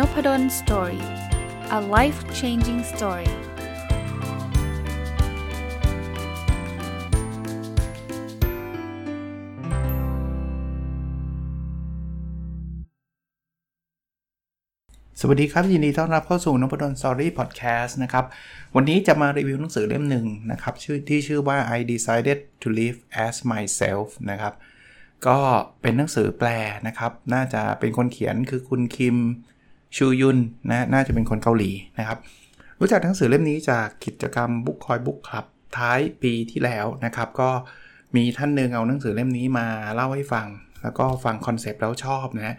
Nopadol Story a life changing story สวัสดีครับ ยินดีต้อนรับเข้าสู่นพดล Story Podcast นะครับ วันนี้จะมารีวิวหนังสือเล่มหนึ่งนะครับชื่อที่ชื่อว่า I decided to live as myself นะครับ ก็เป็นหนังสือแปลนะครับ น่าจะเป็นคนเขียนคือคุณคิม ชูยุนนะน่าจะเป็นคนเกาหลีนะครับ รู้จักหนังสือเล่มนี้จากกิจกรรม book คอย book club ท้ายปีที่แล้วนะครับ ก็มีท่านหนึ่งเอาหนังสือเล่มนี้มาเล่าให้ฟัง แล้วก็ฟัง concept แล้วชอบนะ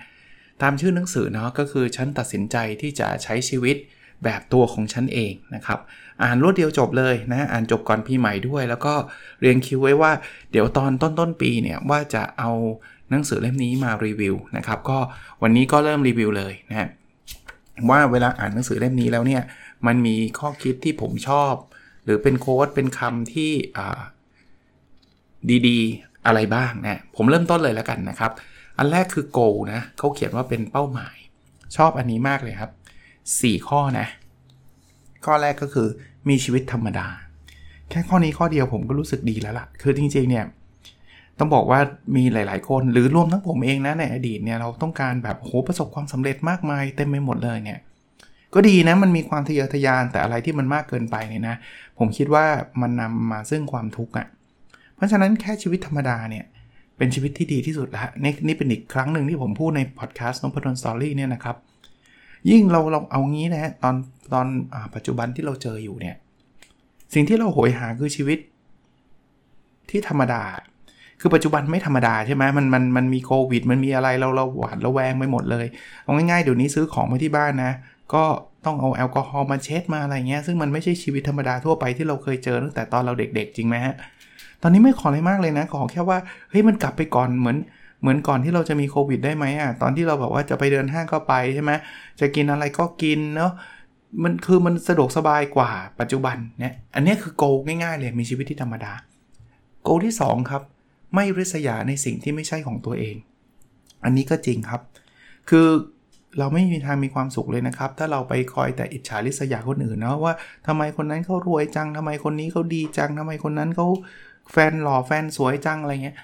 ตามชื่อหนังสือเนาะก็คือฉันตัดสินใจที่จะใช้ชีวิตแบบตัวของฉันเองนะครับ อ่านรวดเดียวจบเลยนะอ่านจบก่อนปีใหม่ด้วย แล้วก็เรียงคิวไว้ว่าเดี๋ยวตอนต้นต้นปีเนี่ยว่าจะเอาหนังสือเล่มนี้มารีวิวนะครับ ก็วันนี้ก็เริ่มรีวิวเลยนะ ว่าเวลาอ่านหนังสือเล่มนี้แล้วเนี่ยมันมีข้อคิดที่ผมชอบ หรือเป็นโค้ดเป็นคำที่ดีๆ อะไรบ้างนะผมเริ่มต้นเลยแล้วกันนะครับ อันแรกคือ goal นะเขาเขียนว่าเป็นเป้าหมาย ชอบอันนี้มากเลยครับ 4 ข้อนะ ข้อแรกก็คือมีชีวิตธรรมดา แค่ข้อนี้ข้อเดียวผมก็รู้สึกดีแล้วละ่ะ คือจริงๆเนี่ย ต้องบอกว่ามีหลาย ๆ คนหรือรวมทั้งผมเองนะในอดีตเนี่ยเราต้องการแบบโหประสบความสำเร็จมากมายเต็มไปหมดเลยเนี่ยก็ดีนะมันมีความทะเยอทะยานแต่อะไรที่มันมากเกินไปเนี่ยนะผมคิดว่ามันนำมาซึ่งความทุกข์อะ่ะเพราะฉะนั้นแค่ชีวิตธรรมดาเนี่ยเป็นชีวิตที่ดีที่สุดแล้วนี่นี่เป็นอีกครั้งหนึ่งที่ผมพูดในพอดแคสต์นพดลสตอรี่เนี่ยนะครับยิ่งเราเราเอางี้นะฮะตอนตอนอปัจจุบันที่เราเจออยู่เนี่ยสิ่งที่เราโหยหาคือชีวิตที่ธรรมดา คือปัจจุบันไม่ธรรมดาใช่ไหมมันมันมันมีโควิด มันมีอะไรเราเราหวาดระแวงไปหมดเลยเอาง่ายๆเดี๋ยวนี้ซื้อของมาที่บ้านนะ ก็ต้องเอาแอลกอฮอล์มาเช็ดมาอะไรเงี้ยซึ่งมันไม่ใช่ชีวิตธรรมดาทั่วไปที่เราเคยเจอตั้งแต่ตอนเราเด็ก ๆ จริงไหมฮะตอนนี้ไม่ขออะไรมากเลยนะขอแค่ว่าเฮ้ยมันกลับไปก่อนเหมือนเหมือนก่อนที่เราจะมีโควิดได้ไหมอะตอนที่เราแบอกว่าจะไปเดินห้างก็ไปใช่ไหมจะกินอะไรก็กินเนาะมันคือมันสะดวกสบายกว่าปัจจุบันเนี่ยอันนี้คือโกง่ายๆเลยมีชีวิตที่ธรรมดา โกที่ 2 ครับ ไม่ริษยาในสิ่งที่ไม่ใช่ของตัวเอง อันนี้ก็จริงครับ คือเราไม่มีทางมีความสุขเลยนะครับ ถ้าเราไปคอยแต่อิจฉาริษยาคนอื่นนะว่าทำไมคนนั้นเขารวยจังทำไมคนนี้เขาดีจังทำไมคนนั้นเขาแฟนหล่อแฟนสวยจังอะไรเงี้ย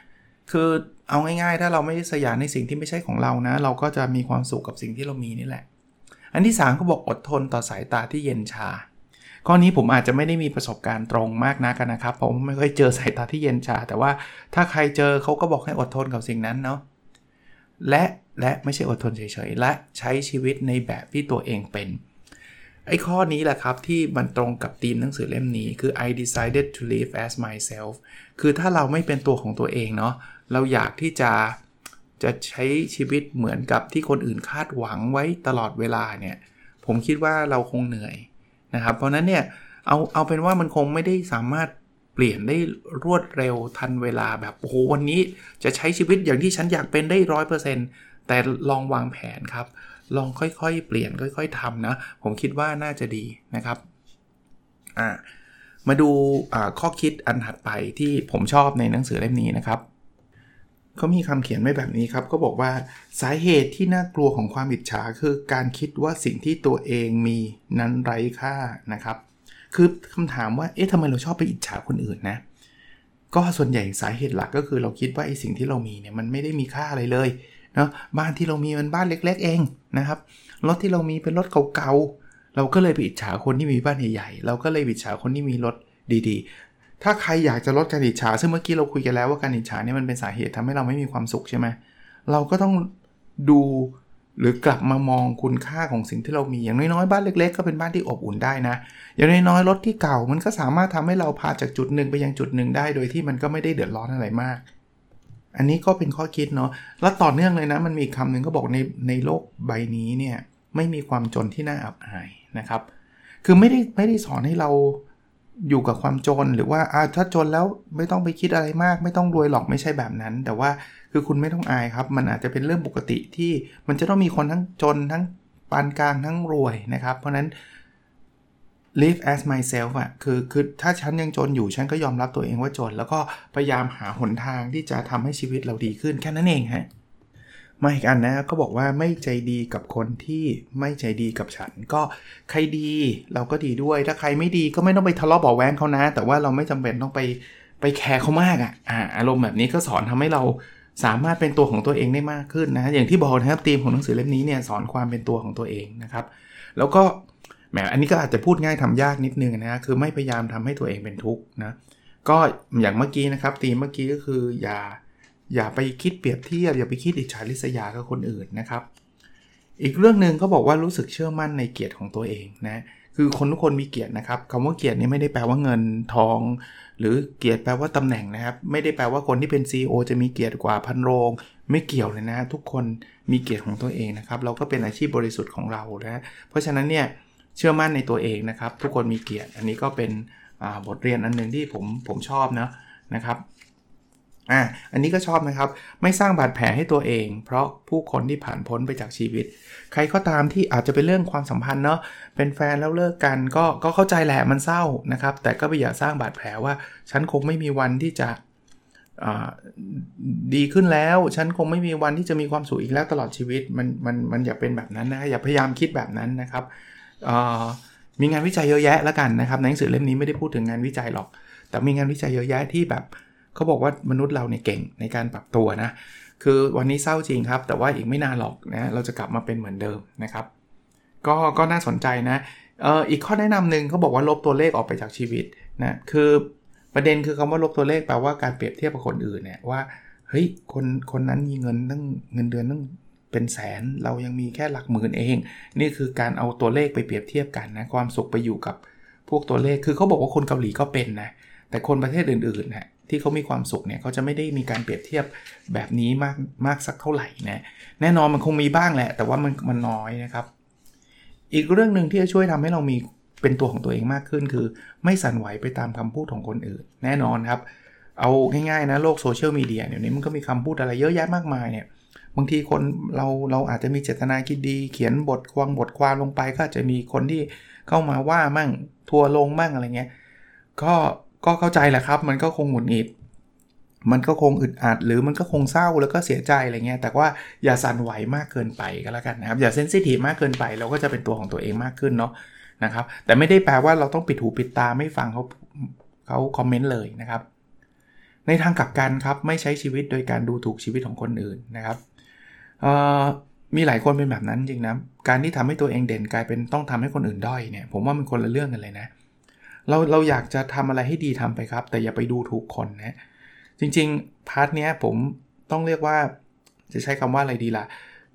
คือเอาง่ายๆ ถ้าเราไม่ริษยาในสิ่งที่ไม่ใช่ของเรานะ เราก็จะมีความสุขกับสิ่งที่เรามีนี่แหละ อันที่3เขาบอกอดทนต่อสายตาที่เย็นชา ข้อนี้ผมอาจจะไม่ได้มีประสบการณ์ตรงมากนักนะครับ ผมไม่ค่อยเจอสายตาที่เย็นชา แต่ว่าถ้าใครเจอเขาก็บอกให้อดทนกับสิ่งนั้นเนาะและและไม่ใช่อดทนเฉยๆและใช้ชีวิตในแบบที่ตัวเองเป็นไอ้ข้อนี้แหละครับ ที่มันตรงกับธีมหนังสือเล่มนี้คือ I decided to live as myself คือถ้าเราไม่เป็นตัวของตัวเองเนาะเราอยากที่จะจะใช้ชีวิตเหมือนกับที่คนอื่นคาดหวังไว้ตลอดเวลาเนี่ย ผมคิดว่าเราคงเหนื่อย นะครับ เพราะนั้นเนี่ยเอาเอาเป็นว่ามันคงไม่ได้สามารถเปลี่ยนได้รวดเร็วทันเวลาแบบโอ้โหวันนี้จะใช้ชีวิตอย่างที่ฉันอยากเป็นได้ร้อยเปอร์เซ็นต์แต่ลองวางแผนครับ ลองค่อยๆ เปลี่ยนค่อยๆทำนะ ผมคิดว่าน่าจะดีนะครับอ่ามาดูข้อคิดอันถัดไปที่ผมชอบในหนังสือเล่มนี้นะครับ เขามีคำเขียนไว้แบบนี้ครับก็บอกว่าสาเหตุที่น่ากลัวของความอิจฉาคือการคิดว่าสิ่งที่ตัวเองมีนั้นไร้ค่านะครับ คือคำถามว่าเอ๊ะทำไมเราชอบไปอิจฉาคนอื่นนะ ก็ส่วนใหญ่สาเหตุหลักก็คือเราคิดว่าไอ้สิ่งที่เรามีเนี่ยมันไม่ได้มีค่าอะไรเลยเนาะบ้านที่เรามีมันบ้านเล็ก ๆ เองนะครับรถที่เรามีเป็นรถเก่าๆเราก็เลยไปอิจฉาคนที่มีบ้านใหญ่ๆเราก็เลยอิจฉาคนที่มีรถดีๆ ถ้าใครอยากจะลดการอิจฉา ซึ่งเมื่อกี้เราคุยกันแล้วว่าการอิจฉาเนี่ยมันเป็นสาเหตุทำให้เราไม่มีความสุขใช่ไหมเราก็ต้องดูหรือกลับมามองคุณค่าของสิ่งที่เรามีอย่างน้อยๆบ้านเล็ก ๆ ก็เป็นบ้านที่อบอุ่นได้นะ อย่างน้อยๆรถที่เก่ามันก็สามารถทำให้เราพาจากจุดหนึ่งไปยังจุดหนึ่งได้ โดยที่มันก็ไม่ได้เดือดร้อนอะไรมาก อันนี้ก็เป็นข้อคิดเนาะแล้วต่อเนื่องเลยนะมันมีคำหนึ่งก็บอกในในโลกใบนี้เนี่ยไม่มีความจนที่น่าอับอายนะครับ คือไม่ได้ไม่ได้สอนให้เรา อยู่กับความจนหรือว่าถ้าจนแล้วไม่ต้องไปคิดอะไรมาก ไม่ต้องรวยหรอกไม่ใช่แบบนั้น แต่ว่าคือคุณไม่ต้องอายครับ มันอาจจะเป็นเรื่องปกติที่มันจะต้องมีคนทั้งจนทั้งปานกลางทั้งรวยนะครับ เพราะนั้น live as myself อะคือคือถ้าฉันยังจนอยู่ฉันก็ยอมรับตัวเองว่าจน แล้วก็พยายามหาหนทางที่จะทำให้ชีวิตเราดีขึ้นแค่นั้นเองฮะ มาอีกอันนะก็บอกว่าไม่ใจดีกับคนที่ไม่ใจดีกับฉัน ก็ใครดีเราก็ดีด้วย ถ้าใครไม่ดีก็ไม่ต้องไปทะเลาะเบาแวงเขานะ แต่ว่าเราไม่จำเป็นต้องไปไปแคร์เขามากอะอะอารมณ์แบบนี้ก็สอนทำให้เราสามารถเป็นตัวของตัวเองได้มากขึ้นนะอย่างที่บอกนะครับธีมของหนังสือเล่มนี้เนี่ยสอนความเป็นตัวของตัวเองนะครับ แล้วก็แหมอันนี้ก็อาจจะพูดง่ายทำยากนิดนึงนะคือไม่พยายามทำให้ตัวเองเป็นทุกข์นะก็อย่างเมื่อกี้นะครับธีมเมื่อกี้ก็คืออย่า อย่าไปคิดเปรียบเทียบ อย่าไปคิดอิจฉาริษยากับคนอื่นนะครับ อีกเรื่องหนึ่งเขาบอกว่ารู้สึกเชื่อมั่นในเกียรติของตัวเองนะคือคนทุกคนมีเกียรตินะครับคำว่าเกียรตินี่ไม่ได้แปลว่าเงินทอง หรือเกียรติแปลว่าตำแหน่งนะครับ ไม่ได้แปลว่าคนที่เป็น CEO จะมีเกียรติกว่าพันโรง ไม่เกี่ยวเลยนะ ทุกคนมีเกียรติของตัวเองนะครับ เราก็เป็นอาชีพบริสุทธิ์ของเรานะเพราะฉะนั้นเนี่ยเชื่อมั่นในตัวเองนะครับ ทุกคนมีเกียรติ อันนี้ก็เป็นบทเรียนอันหนึ่งที่ผมผมชอบนะนะครับ อ่าอันนี้ก็ชอบนะครับ ไม่สร้างบาดแผลให้ตัวเอง เพราะผู้คนที่ผ่านพ้นไปจากชีวิต ใครก็ตามที่อาจจะเป็นเรื่องความสัมพันธ์เนาะเป็นแฟนแล้วเลิกกันก็ก็เข้าใจแหละมันเศร้านะครับ แต่ก็ไม่อยาสร้างบาดแผลว่า ฉันคงไม่มีวันที่จะดีขึ้นแล้ว ฉันคงไม่มีวันที่จะมีความสุขอีกแล้วตลอดชีวิต มันมันมันอย่าเป็นแบบนั้นนะอย่าพยายามคิดแบบนั้นนะครับมีงานวิจัยเยอะแยะแล้วกันนะครับในหนังสือเล่มนี้ไม่ได้พูดถึงงานวิจัยหรอก แต่มีงานวิจัยเยอะแยะที่แบบ เขาบอกว่ามนุษย์เราเนี่ยเก่งในการปรับตัวนะ คือวันนี้เศร้าจริงครับ แต่ว่าอีกไม่นานหรอกนะเราจะกลับมาเป็นเหมือนเดิมนะครับ ก็ก็น่าสนใจนะเอ่ออีกข้อแนะนำหนึ่งเขาบอกว่าลบตัวเลขออกไปจากชีวิตนะคือประเด็นคือคำว่าลบตัวเลขแปลว่าการเปรียบเทียบกับคนอื่นเนี่ยว่าเฮ้ยคนคนนั้นมีเงินตั้งเงินเดือนตั้งเป็นแสนเรายังมีแค่หลักหมื่นเอง นี่คือการเอาตัวเลขไปเปรียบเทียบกันนะความสุขไปอยู่กับพวกตัวเลขคือเขาบอกว่าคนเกาหลีก็เป็นนะแต่คนประเทศอื่นๆนะ ที่เขามีความสุขเนี่ยเขาจะไม่ได้มีการเปรียบเทียบแบบนี้มากมากสักเท่าไหร่นะแน่นอนมันคงมีบ้างแหละ แต่ว่ามันมันน้อยนะครับ อีกเรื่องหนึ่งที่จะช่วยทำให้เรามีเป็นตัวของตัวเองมากขึ้น คือ ไม่สั่นไหวไปตามคำพูดของคนอื่น แน่นอนครับ เอาง่ายๆนะโลกโซเชียลมีเดียเดี๋ยวนี้มันก็มีคำพูดอะไรเยอะแยะมากมายเนี่ยบางทีคนเราเราอาจจะมีเจตนาคิดดี เขียนบทความบทความลงไป ก็จะมีคนที่เข้ามาว่ามั่งทัวลงมั่งอะไรเงี้ยก็ ก็เข้าใจแหละครับ มันก็คงหงุดหงิด มันก็คงอึดอัด หรือมันก็คงเศร้าแล้วก็เสียใจอะไรเงี้ย แต่ว่าอย่าสั่นไหวมากเกินไปก็แล้วกันนะครับ อย่าเซนซิทีฟมากเกินไป เราก็จะเป็นตัวของตัวเองมากขึ้นเนาะนะครับ แต่ไม่ได้แปลว่าเราต้องปิดหูปิดตาไม่ฟังเขาเขาคอมเมนต์เลยนะครับ ในทางกลับกันครับไม่ใช้ชีวิตโดยการดูถูกชีวิตของคนอื่นนะครับมีหลายคนเป็นแบบนั้นจริงนะ การที่ทำให้ตัวเองเด่นกลายเป็นต้องทำให้คนอื่นด้อยเนี่ย ผมว่ามันคนละเรื่องกันเลยนะ เราเราอยากจะทำอะไรให้ดีทำไปครับ แต่อย่าไปดูถูกคนนะ จริงๆ พาร์ทเนี้ยผมต้องเรียกว่า จะใช้คำว่าอะไรดีละ่ะ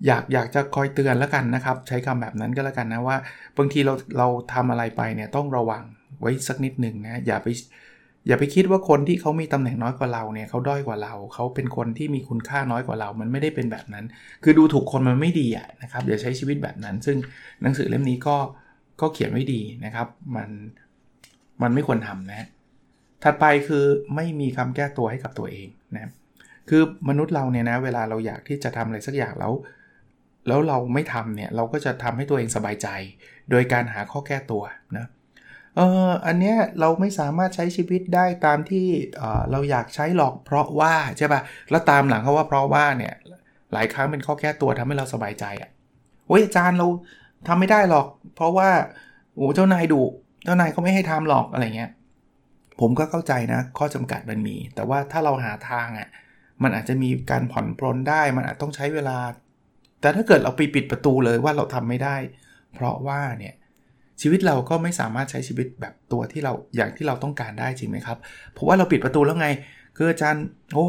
อยากอยากจะคอยเตือนแล้วกันนะครับ ใช้คำแบบนั้นก็แล้วกันนะว่า บางทีเราเราทำอะไรไปเนี่ยต้องระวังไว้สักนิดหนึ่งนะ อย่าไปอย่าไปคิดว่าคนที่เขามีตำแหน่งน้อยกว่าเราเนี่ยเขาด้อยกว่าเรา เขาเป็นคนที่มีคุณค่าน้อยกว่าเรา มันไม่ได้เป็นแบบนั้น คือดูถูกคนมันไม่ดีอะนะครับอย่าใช้ชีวิตแบบนั้น ซึ่งหนังสือเล่มนี้ก็ก็เขียนไว้ดีนะครับ มัน มันไม่ควรทำนะ ถัดไปคือไม่มีคำแก้ตัวให้กับตัวเองนะคือมนุษย์เราเนี่ยนะ เวลาเราอยากที่จะทำอะไรสักอย่างแล้วแล้วเราไม่ทำเนี่ย เราก็จะทำให้ตัวเองสบายใจ โดยการหาข้อแก้ตัวนะเอออันเนี้ยเราไม่สามารถใช้ชีวิตได้ตามที่เเราอยากใช้หรอกเพราะว่าใช่ปะ่ะแล้วตามหลังเขาว่าเพราะว่าเนี่ยหลายครั้งเป็นข้อแก้ตัวทำให้เราสบายใจอะ่ะโอ้ยอาจารย์เราทำไม่ได้หรอก เพราะว่าโอ้เจ้านายดุ เจ้านายเขาไม่ให้ทำหรอกอะไรเงี้ย ผมก็เข้าใจนะ ข้อจำกัดมันมี แต่ว่าถ้าเราหาทางอะ่ะ มันอาจจะมีการผ่อนปลนได้ มันอาจต้องใช้เวลา แต่ถ้าเกิดเราไปปิดประตูเลยว่าเราทำไม่ได้ เพราะว่าเนี่ยชีวิตเราก็ไม่สามารถใช้ชีวิตแบบตัวที่เราอย่างที่เราต้องการได้จริงไหมครับ เพราะว่าเราปิดประตูแล้วไง คืออาจารย์โอ้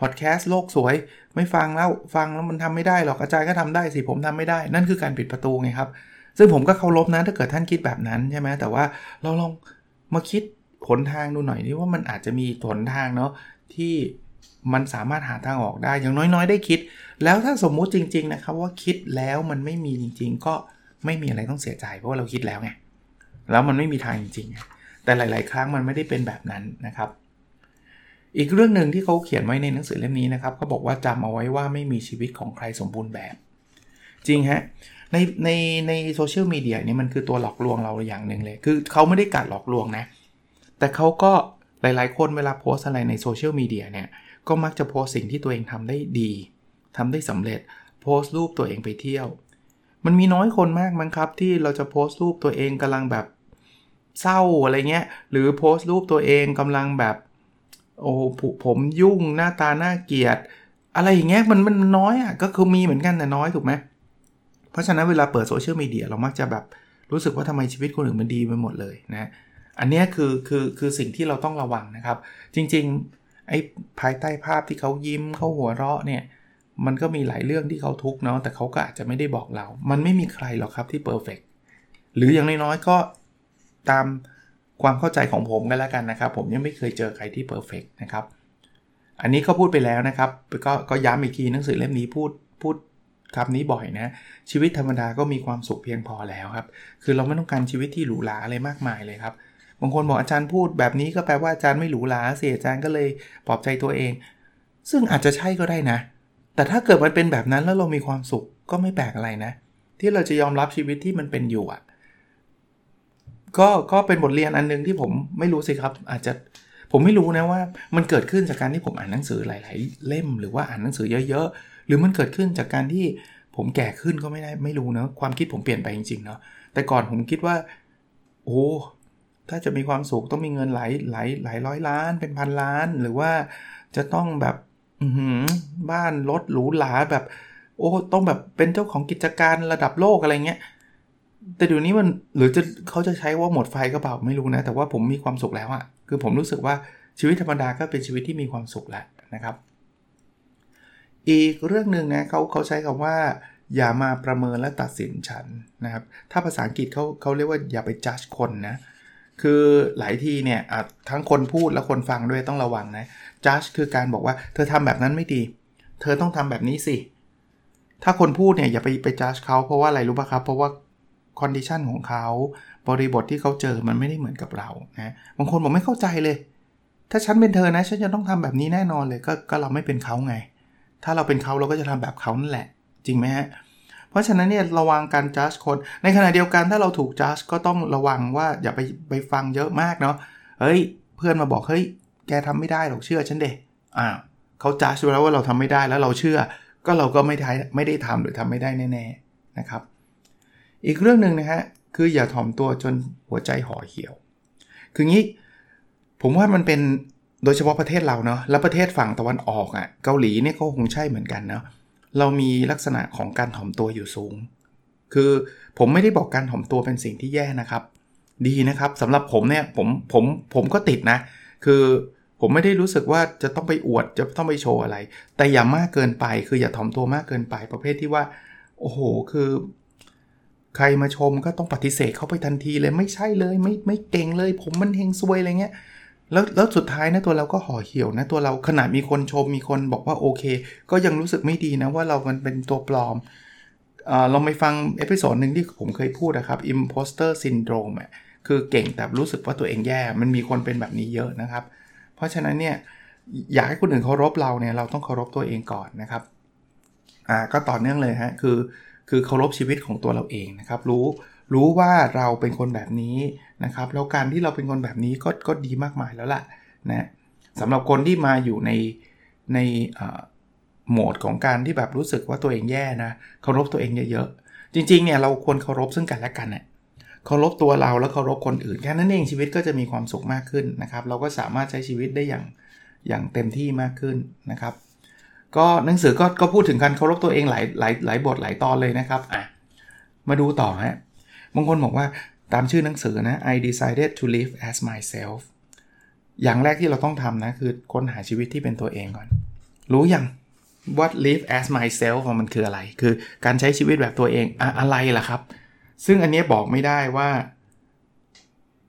พอดแคสต์โลกสวย ไม่ฟังแล้วฟังแล้วมันทำไม่ได้หรอกอาจารย์ก็ทำได้สิผมทำไม่ได้ นั่นคือการปิดประตูไงครับ ซึ่งผมก็เคารพนะถ้าเกิดท่านคิดแบบนั้นใช่ไหมแต่ว่าเราลองมาคิดผลทางดูหน่อยนี่ว่ามันอาจจะมีผลทางเนาะที่มันสามารถหาทางออกได้อย่างน้อยๆ ได้คิด แล้วถ้าสมมุติจริง ๆ นะครับ ว่าคิดแล้วมันไม่มีจริง ๆ ก็ไม่มีอะไรต้องเสียใจ เพราะว่าเราคิดแล้วไงแล้วมันไม่มีทางจริงๆแต่หลาย ๆ ครั้งมันไม่ได้เป็นแบบนั้นนะครับ อีกเรื่องหนึ่งที่เขาเขียนไว้ในหนังสือเล่มนี้นะครับเขาบอกว่าจำเอาไว้ว่าไม่มีชีวิตของใครสมบูรณ์แบบ จริงฮะ ในในในโซเชียลมีเดียนี่มันคือตัวหลอกลวงเราอย่างหนึ่งเลย คือเขาไม่ได้กะหลอกลวงนะ แต่เขาก็หลายๆ คนเวลาโพสต์อะไรในโซเชียลมีเดียเนี่ย ก็มักจะโพสต์สิ่งที่ตัวเองทำได้ดีทำได้สำเร็จ โพสต์รูปตัวเองไปเที่ยว มันมีน้อยคนมากมั้งครับ ที่เราจะโพสต์รูปตัวเองกำลังแบบเศร้าอะไรเงี้ย หรือโพสต์รูปตัวเองกำลังแบบ โอ้ผมยุ่งหน้าตาน่าเกลียด อะไรอย่างเงี้ยมันมันน้อยอะ่ะก็คือมีเหมือนกันแต่น้อยถูกไหมเพราะฉะนั้นเวลาเปิดโซเชียลมีเดียเรามักจะแบบรู้สึกว่าทำไมชีวิตคนอื่นมันดีไปหมดเลยนะอันนี้คือคือคือสิ่งที่เราต้องระวังนะครับ จริงๆไอ้ภายใต้ภาพที่เขายิ้มเขาหัวเราะเนี่ยมันก็มีหลายเรื่องที่เขาทุกข์เนาะแต่เขาก็อาจจะไม่ได้บอกเรา มันไม่มีใครหรอกครับที่ perfect หรืออย่างน้อยๆก็ตามความเข้าใจของผมก็แล้วกันนะครับ ผมยังไม่เคยเจอใครที่ perfect นะครับ อันนี้ก็พูดไปแล้วนะครับ ก็ก็ย้ำอีกทีหนังสือเล่มนี้พูดพูด คำนี้บ่อยนะ ชีวิตธรรมดาก็มีความสุขเพียงพอแล้วครับ คือเราไม่ต้องการชีวิตที่หรูหราอะไรมากมายเลยครับ บางคนบอกอาจารย์พูดแบบนี้ก็แปลว่าอาจารย์ไม่หรูหราเสียอาจารย์ก็เลยปลอบใจตัวเอง ซึ่งอาจจะใช่ก็ได้นะ แต่ถ้าเกิดมันเป็นแบบนั้นแล้วเรามีความสุขก็ไม่แปลกอะไรนะ ที่เราจะยอมรับชีวิตที่มันเป็นอยู่อะก็ก็เป็นบทเรียนอันนึงที่ผมไม่รู้สิครับ อาจจะผมไม่รู้นะว่ามันเกิดขึ้นจากการที่ผมอ่านหนังสือหลาย ๆ เล่มหรือว่าอ่านหนังสือเยอะ ๆ หรือมันเกิดขึ้นจากการที่ผมแก่ขึ้นก็ไม่ได้ไม่รู้นะความคิดผมเปลี่ยนไปจริงๆเนาะแต่ก่อนผมคิดว่า โอ้ถ้าจะมีความสุขต้องมีเงินหลายหลายหลายร้อยล้านเป็นพันล้าน หรือว่าจะต้องแบบบ้านรถหรูหราแบบ โอ้ต้องแบบเป็นเจ้าของกิจการระดับโลกอะไรเงี้ยแต่เดี๋ยวนี้มันหรือจะเขาจะใช้ว่าหมดไฟก็เปล่าไม่รู้นะ แต่ว่าผมมีความสุขแล้วอะคือผมรู้สึกว่าชีวิตธรรมดาก็เป็นชีวิตที่มีความสุขแล้วนะครับ อีกเรื่องหนึ่งนะเขาเขาใช้คำว่า อย่ามาประเมินและตัดสินฉันนะครับ ถ้าภาษาอังกฤษเขาเขาเรียกว่าอย่าไปจัดคนนะคือหลายทีเนี่ยทั้งคนพูดและคนฟังด้วยต้องระวังนะจัดคือการบอกว่าเธอทำแบบนั้นไม่ดี เธอต้องทำแบบนี้สิ ถ้าคนพูดเนี่ยอย่าไปไปจัดเขาเพราะว่าอะไรรู้ป่ะครับ เพราะว่าคอนดิชันของเขาบริบทที่เขาเจอมันไม่ได้เหมือนกับเรานะบางคนบอกไม่เข้าใจเลย ถ้าฉันเป็นเธอนะ ฉันจะต้องทำแบบนี้แน่นอนเลยก็ก็เราไม่เป็นเขาไง ถ้าเราเป็นเขาเราก็จะทำแบบเขานั่นแหละ จริงไหมฮะ เพราะฉะนั้นเนี่ยระวังการจัดคน ในขณะเดียวกันถ้าเราถูกจัดก็ต้องระวังว่าอย่าไปไปฟังเยอะมากเนาะ เฮ้ย เพื่อนมาบอกเฮ้ยแกทำไม่ได้หรอกเชื่อฉันเดะอ้าวเขาจัดแล้วว่าเราทำไม่ได้แล้วเราเชื่อ ก็เราก็ไม่ได้ไม่ได้ทำหรือทำไม่ได้แน่ๆนะครับ อีกเรื่องหนึ่งนะฮะคืออย่าถ่อมตัวจนหัวใจห่อเหี่ยว คืองี้ผมว่ามันเป็น โดยเฉพาะประเทศเราเนาะแล้วประเทศฝั่งตะวันออกอะ่ะเกาหลีเนี่ยก็คงใช่เหมือนกันเนาะเรามีลักษณะของการถ่อมตัวอยู่สูง คือผมไม่ได้บอกการถ่อมตัวเป็นสิ่งที่แย่นะครับ ดีนะครับสำหรับผมเนี่ยผมผมผมก็คิดนะ คือผมไม่ได้รู้สึกว่าจะต้องไปอวดจะต้องไปโชว์อะไร แต่อย่ามากเกินไปคืออย่าถ่อมตัวมากเกินไป ประเภทที่ว่า โอ้โหคือ ใครมาชมก็ต้องปฏิเสธเขาไปทันทีเลยไม่ใช่เลย ไม่ไม่เก่งเลย ผมมันเฮงซวยอะไรเงี้ย แล้วแล้วสุดท้ายนะตัวเราก็ห่อเหี่ยวนะตัวเราขนาดมีคนชมมีคนบอกว่าโอเค ก็ยังรู้สึกไม่ดีนะว่าเรามันเป็นตัวปลอมอะลองไปฟัง episode หนึ่งที่ผมเคยพูดนะครับ imposter syndrome คือเก่งแต่รู้สึกว่าตัวเองแย่ มันมีคนเป็นแบบนี้เยอะนะครับ เพราะฉะนั้นเนี่ยอยากให้คนอื่นเคารพเราเนี่ยเราต้องเคารพตัวเองก่อนนะครับอ่าก็ต่อเนื่องเลยฮะคือคือเคารพชีวิตของตัวเราเองนะครับ รู้รู้ว่าเราเป็นคนแบบนี้ นะครับแล้วการที่เราเป็นคนแบบนี้ก็ก็ดีมากมายแล้วล่ะนะสำหรับคนที่มาอยู่ในในโหมดของการที่แบบรู้สึกว่าตัวเองแย่นะเคารพตัวเองเยอะๆจริงๆเนี่ยเราควรเคารพซึ่งกันและกันเนะ่ยเคารพตัวเราแล้วเคารพคนอื่นแค่นั้นเองชีวิตก็จะมีความสุขมากขึ้นนะครับ เราก็สามารถใช้ชีวิตได้อย่างอย่างเต็มที่มากขึ้นนะครับ ก็หนังสือก็ก็พูดถึงการเคารพตัวเองหลายหลายหลายบทหลายตอนเลยนะครับอะมาดูต่อฮะบางคนบอกว่า ตามชื่อหนังสือนะ I decided to live as myself อย่างแรกที่เราต้องทำนะ คือค้นหาชีวิตที่เป็นตัวเองก่อน รู้ยัง what live as myself มันคืออะไร คือการใช้ชีวิตแบบตัวเองอะอะไรล่ะครับ ซึ่งอันนี้บอกไม่ได้ว่า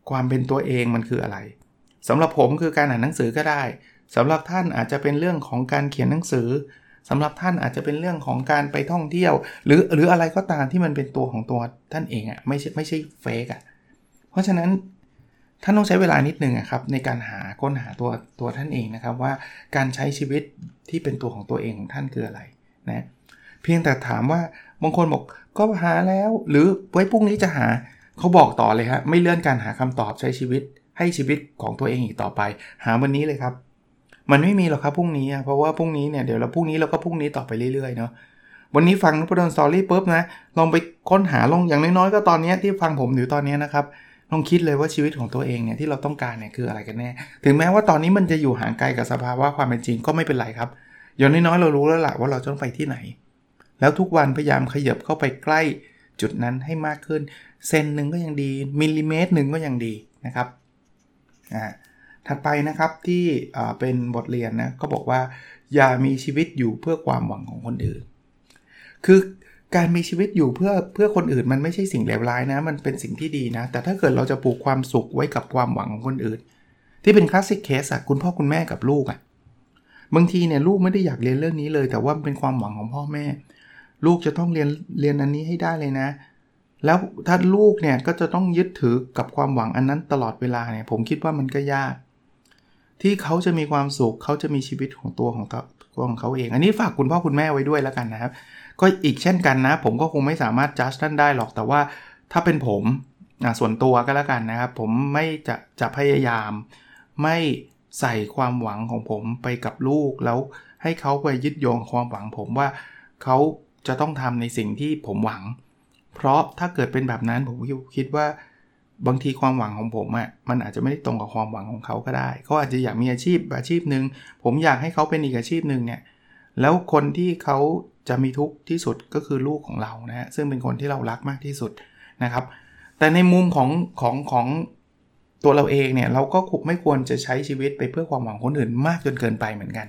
ความเป็นตัวเองมันคืออะไรสำหรับผมคือการอ่านหนังสือก็ได้สำหรับท่านอาจจะเป็นเรื่องของการเขียนหนังสือ สำหรับท่านอาจจะเป็นเรื่องของการไปท่องเที่ยว หรือหรืออะไรก็ตามที่มันเป็นตัวของตัวท่านเองอะ่ะไม่ใช่ไม่ใช่เฟกอะ่ะเพราะฉะนั้นท่านต้องใช้เวลานิดนึงครับในการหาค้นหาตัวตัวท่านเองนะครับว่าการใช้ชีวิตที่เป็นตัวของตัวเองของท่านคืออะไรนะเพียงแต่ถามว่าบางคนบอกก็หาแล้วหรือไว้พรุ่งนี้จะหาเขาบอกต่อเลยฮะไม่เลื่อนการหาคำตอบใช้ชีวิตให้ชีวิตของตัวเองอีกต่อไป หาวันนี้เลยครับ มันไม่มีหรอกครับพรุ่งนี้เพราะว่าพรุ่งนี้เนี่ยเดี๋ยวเราพรุ่งนี้เราก็พรุ่งนี้ต่อไปเรื่อยๆเนาะวันนี้ฟังนพดลสตอรี่ปุ๊บนะลองไปค้นหาลงอย่างน้อยๆก็ตอนนี้ที่ฟังผมอยู่ตอนนี้นะครับลองคิดเลยว่าชีวิตของตัวเองเนี่ยที่เราต้องการเนี่ยคืออะไรกันแน่ ถึงแม้ว่าตอนนี้มันจะอยู่ห่างไกลกับสภาวะความเป็นจริงก็ไม่เป็นไรครับ อย่างน้อยๆเรารู้แล้วแหละว่าเราจะต้องไปที่ไหน แล้วทุกวันพยายามขยับเข้าไปใกล้จุดนั้นให้มากขึ้น เซนหนึ่งก็ยังดี มิลลิเมตรหนึ่งก็ยังดีนะครับ อ่า ถัดไปนะครับที่เป็นบทเรียนนะก็บอกว่า อย่ามีชีวิตอยู่เพื่อความหวังของคนอื่น คือการมีชีวิตอยู่เพื่อเพื่อคนอื่นมันไม่ใช่สิ่งเลวร้ายนะ มันเป็นสิ่งที่ดีนะ แต่ถ้าเกิดเราจะปลูกความสุขไว้กับความหวังของคนอื่น ที่เป็นคลาสสิกเคสอะคุณพ่อคุณแม่กับลูกอะบางทีเนี่ยลูกไม่ได้อยากเรียนเรื่องนี้เลย แต่ว่าเป็นความหวังของพ่อแม่ ลูกจะต้องเรียนเรียนอันนี้ให้ได้เลยนะ แล้วถ้าลูกเนี่ยก็จะต้องยึดถือกับความหวังอันนั้นตลอดเวลาเนี่ยผมคิดว่ามันก็ยาก ที่เขาจะมีความสุขเขาจะมีชีวิตของตัวของตัวของเขาเอง อันนี้ฝากคุณพ่อคุณแม่ไว้ด้วยแล้วกันนะครับ ก็อีกเช่นกันนะ ผมก็คงไม่สามารถจัดท่านได้หรอกแต่ว่าถ้าเป็นผมส่วนตัวก็แล้วกันนะครับ ผมไม่จะจะพยายาม ไม่ใส่ความหวังของผมไปกับลูกแล้วให้เขาไปยึดโยงความหวังผมว่าเขาจะต้องทำในสิ่งที่ผมหวัง เพราะถ้าเกิดเป็นแบบนั้นผมคิดว่า บางทีความหวังของผมอะ่ะมันอาจจะไม่ได้ตรงกับความหวังของเขาก็ได้เขาอาจจะอยากมีอาชีพอาชีพหนึ่งผมอยากให้เขาเป็นอีกอาชีพหนึ่งเนี่ยแล้วคนที่เขาจะมีทุกข์ที่สุดก็คือลูกของเรานะฮะซึ่งเป็นคนที่เรารักมากที่สุดนะครับ แต่ในมุมของของของตัวเราเองเนี่ยเราก็ไม่ควรจะใช้ชีวิตไปเพื่อความหวังคนอื่นมากจนเกินไปเหมือนกัน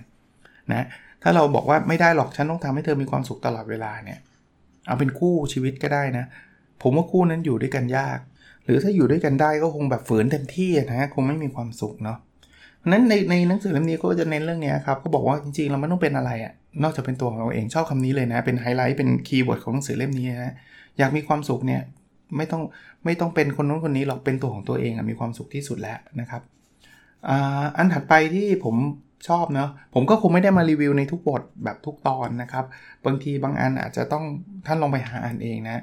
นะถ้าเราบอกว่าไม่ได้หรอกฉันต้องทำให้เธอมีความสุขตลอดเวลาเนี่ยเอาเป็นคู่ชีวิตก็ได้นะ ผมว่าคู่นั้นอยู่ด้วยกันยาก หรือถ้าอยู่ด้วยกันได้ก็คงแบบฝืนเต็มที่นะคงไม่มีความสุขเนาะนั้นในในหนังสือเล่มนี้ก็จะเน้นเรื่องนี้ครับก็บอกว่าจริงๆเราไม่ต้องเป็นอะไรอะ่ะนอกจากเป็นตัวของเราเองชอบคำนี้เลยนะ เป็นไฮไลท์เป็น keyword ของหนังสือเล่มนี้นะอยากมีความสุขเนี่ยไม่ต้องไม่ต้องเป็นคนนู้นคนนี้หรอกเป็นตัวของตัวเองอะมีความสุขที่สุดแล้วนะครับอันถัดไปที่ผมชอบเนาะผมก็คงไม่ได้มารีวิวในทุกบทแบบทุกตอนนะครับ บางทีบางอันอาจจะต้องท่านลองไปหาอ่านเองนะ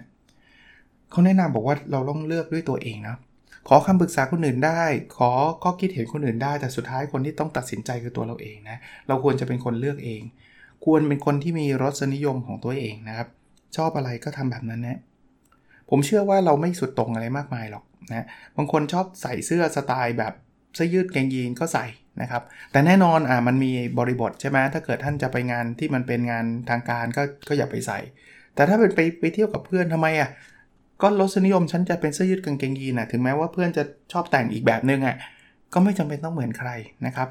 เขาแนะนำบอกว่าเราต้องเลือกด้วยตัวเองนะขอคำปรึกษาคนอื่นได้ ขอข้อคิดเห็นคนอื่นได้ แต่สุดท้ายคนที่ต้องตัดสินใจคือตัวเราเองนะ เราควรจะเป็นคนเลือกเอง ควรเป็นคนที่มีรสนิยมของตัวเองนะครับ ชอบอะไรก็ทำแบบนั้นนะ ผมเชื่อว่าเราไม่สุดตรงอะไรมากมายหรอกนะ บางคนชอบใส่เสื้อสไตล์แบบเสื้อยืดกางยีนก็ใส่นะครับ แต่แน่นอนอ่ามันมีบริบทใช่ไหมถ้าเกิดท่านจะไปงานที่มันเป็นงานทางการก็ก็อย่าไปใส่ แต่ถ้าเป็นไปไปเที่ยวกับเพื่อนทำไมอะ ก็รสนิยมฉันจะเป็นเสื้อยืดกางเกงยีนนะถึงแม้ว่าเพื่อนจะชอบแต่งอีกแบบนึงอะก็ไม่จำเป็นต้องเหมือนใครนะครับ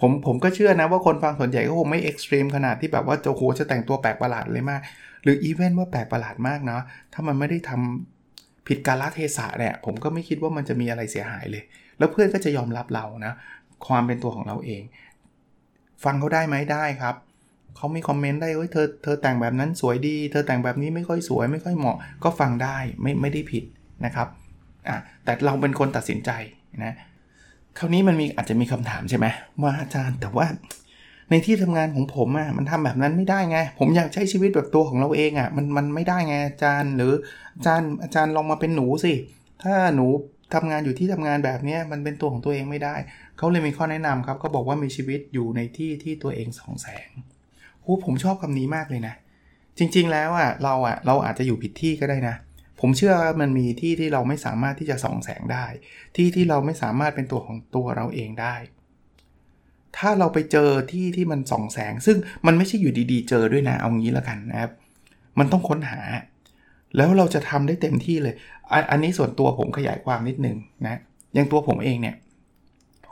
ผมผมก็เชื่อนะว่าคนฟังส่วนใหญ่ก็คงไม่ extreme ขนาดที่แบบว่าจะโหจะแต่งตัวแปลกประหลาดเลยมาก หรืออีเวนต์ว่าแปลกประหลาดมากเนาะถ้ามันไม่ได้ทำผิดกาลเทศะเนี่ยผมก็ไม่คิดว่ามันจะมีอะไรเสียหายเลย แล้วเพื่อนก็จะยอมรับเรานะความเป็นตัวของเราเอง ฟังเขาได้ไหมได้ครับ เขามี comment ได้เฮ้ยเธอเธอแต่งแบบนั้นสวยดี เธอแต่งแบบนี้ไม่ค่อยสวยไม่ค่อยเหมาะ ก็ฟังได้ไม่ไม่ได้ผิดนะครับอะแต่เราเป็นคนตัดสินใจนะคราวนี้มันมีอาจจะมีคำถามใช่ไหมว่าอาจารย์แต่ว่าในที่ทำงานของผมอะ่ะมันทำแบบนั้นไม่ได้ไง ผมอยากใช้ชีวิตแบบตัวของเราเองอะ่ะมันมันไม่ได้ไงอาจารย์ หรืออาจารย์อาจารย์ลองมาเป็นหนูสิ ถ้าหนูทำงานอยู่ที่ทำงานแบบนี้มันเป็นตัวของตัวเองไม่ได้ เขาเลยมีข้อแนะนำครับเขาบอกว่ามีชีวิตอยู่ในที่ที่ตัวเองส่องแสง อ้ผมชอบคำนี้มากเลยนะ จริงๆแล้วอะเราอะเราอาจจะอยู่ผิดที่ก็ได้นะ ผมเชื่อว่ามันมีที่ที่เราไม่สามารถที่จะส่องแสงได้ ที่ที่เราไม่สามารถเป็นตัวของตัวเราเองได้ ถ้าเราไปเจอที่ที่มันส่องแสง ซึ่งมันไม่ใช่อยู่ดีๆ เจอด้วยนะเอางี้แล้วกันนะครับ มันต้องค้นหา แล้วเราจะทำได้เต็มที่เลย อันนี้ส่วนตัวผมขยายความนิดนึงนะอย่างตัวผมเองเนี่ย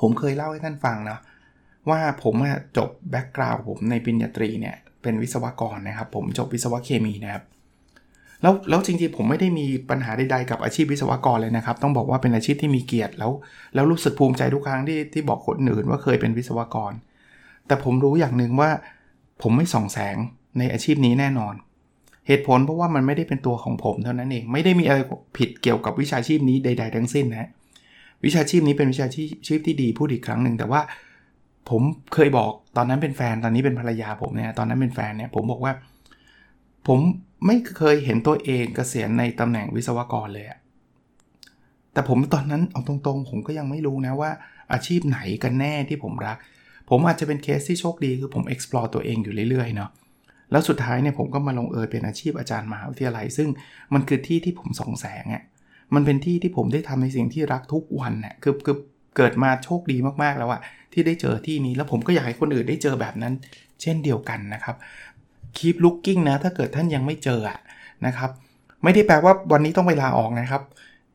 ผมเคยเล่าให้ท่านฟังนะ ว่าผมจบแบ็กกราวด์ผมในปริญญาตรีเนี่ยเป็นวิศวกรนะครับ ผมจบวิศวเคมีนะครับแล้วแล้วจริงๆผมไม่ได้มีปัญหาใดๆกับอาชีพวิศวกรเลยนะครับ ต้องบอกว่าเป็นอาชีพที่มีเกียรติแล้ว แล้วรู้สึกภูมิใจทุกครั้งที่ที่บอกคนอื่นว่าเคยเป็นวิศวกร แต่ผมรู้อย่างหนึ่งว่า ผมไม่ส่องแสงในอาชีพนี้แน่นอน เหตุผลเพราะว่ามันไม่ได้เป็นตัวของผมเท่านั้นเองไม่ได้มีอะไรผิดเกี่ยวกับวิชาชีพนี้ใด ๆ ทั้งสิ้นนะวิชาชีพนี้เป็นวิชาชีพที่ดีพูดอีกครั้งหนึ่งแต่ว่า ผมเคยบอกตอนนั้นเป็นแฟนตอนนี้เป็นภรรยาผมเนี่ยตอนนั้นเป็นแฟนเนี่ยผมบอกว่า ผมไม่เคยเห็นตัวเองเกษียณในตำแหน่งวิศวกรเลยอะแต่ผมตอนนั้นเอาตรงๆ ผมก็ยังไม่รู้นะว่า อาชีพไหนกันแน่ที่ผมรัก ผมอาจจะเป็นเคสที่โชคดีคือผม explore ตัวเองอยู่เรื่อยๆเนาะแล้วสุดท้ายเนี่ยผมก็มาลงเอยเป็นอาชีพอาจารย์มหาวิทยาลัย ซึ่งมันคือที่ที่ผมส่องแสงอะ่ะมันเป็นที่ที่ผมได้ทำในสิ่งที่รักทุกวันเน่ยคือคือเกิดมาโชคดีมากๆแล้วอะ ที่ได้เจอที่นี้ แล้วผมก็อยากให้คนอื่นได้เจอแบบนั้น เช่นเดียวกันนะครับ keep looking นะ ถ้าเกิดท่านยังไม่เจอนะครับ ไม่ได้แปลว่าวันนี้ต้องเวลาออกนะครับ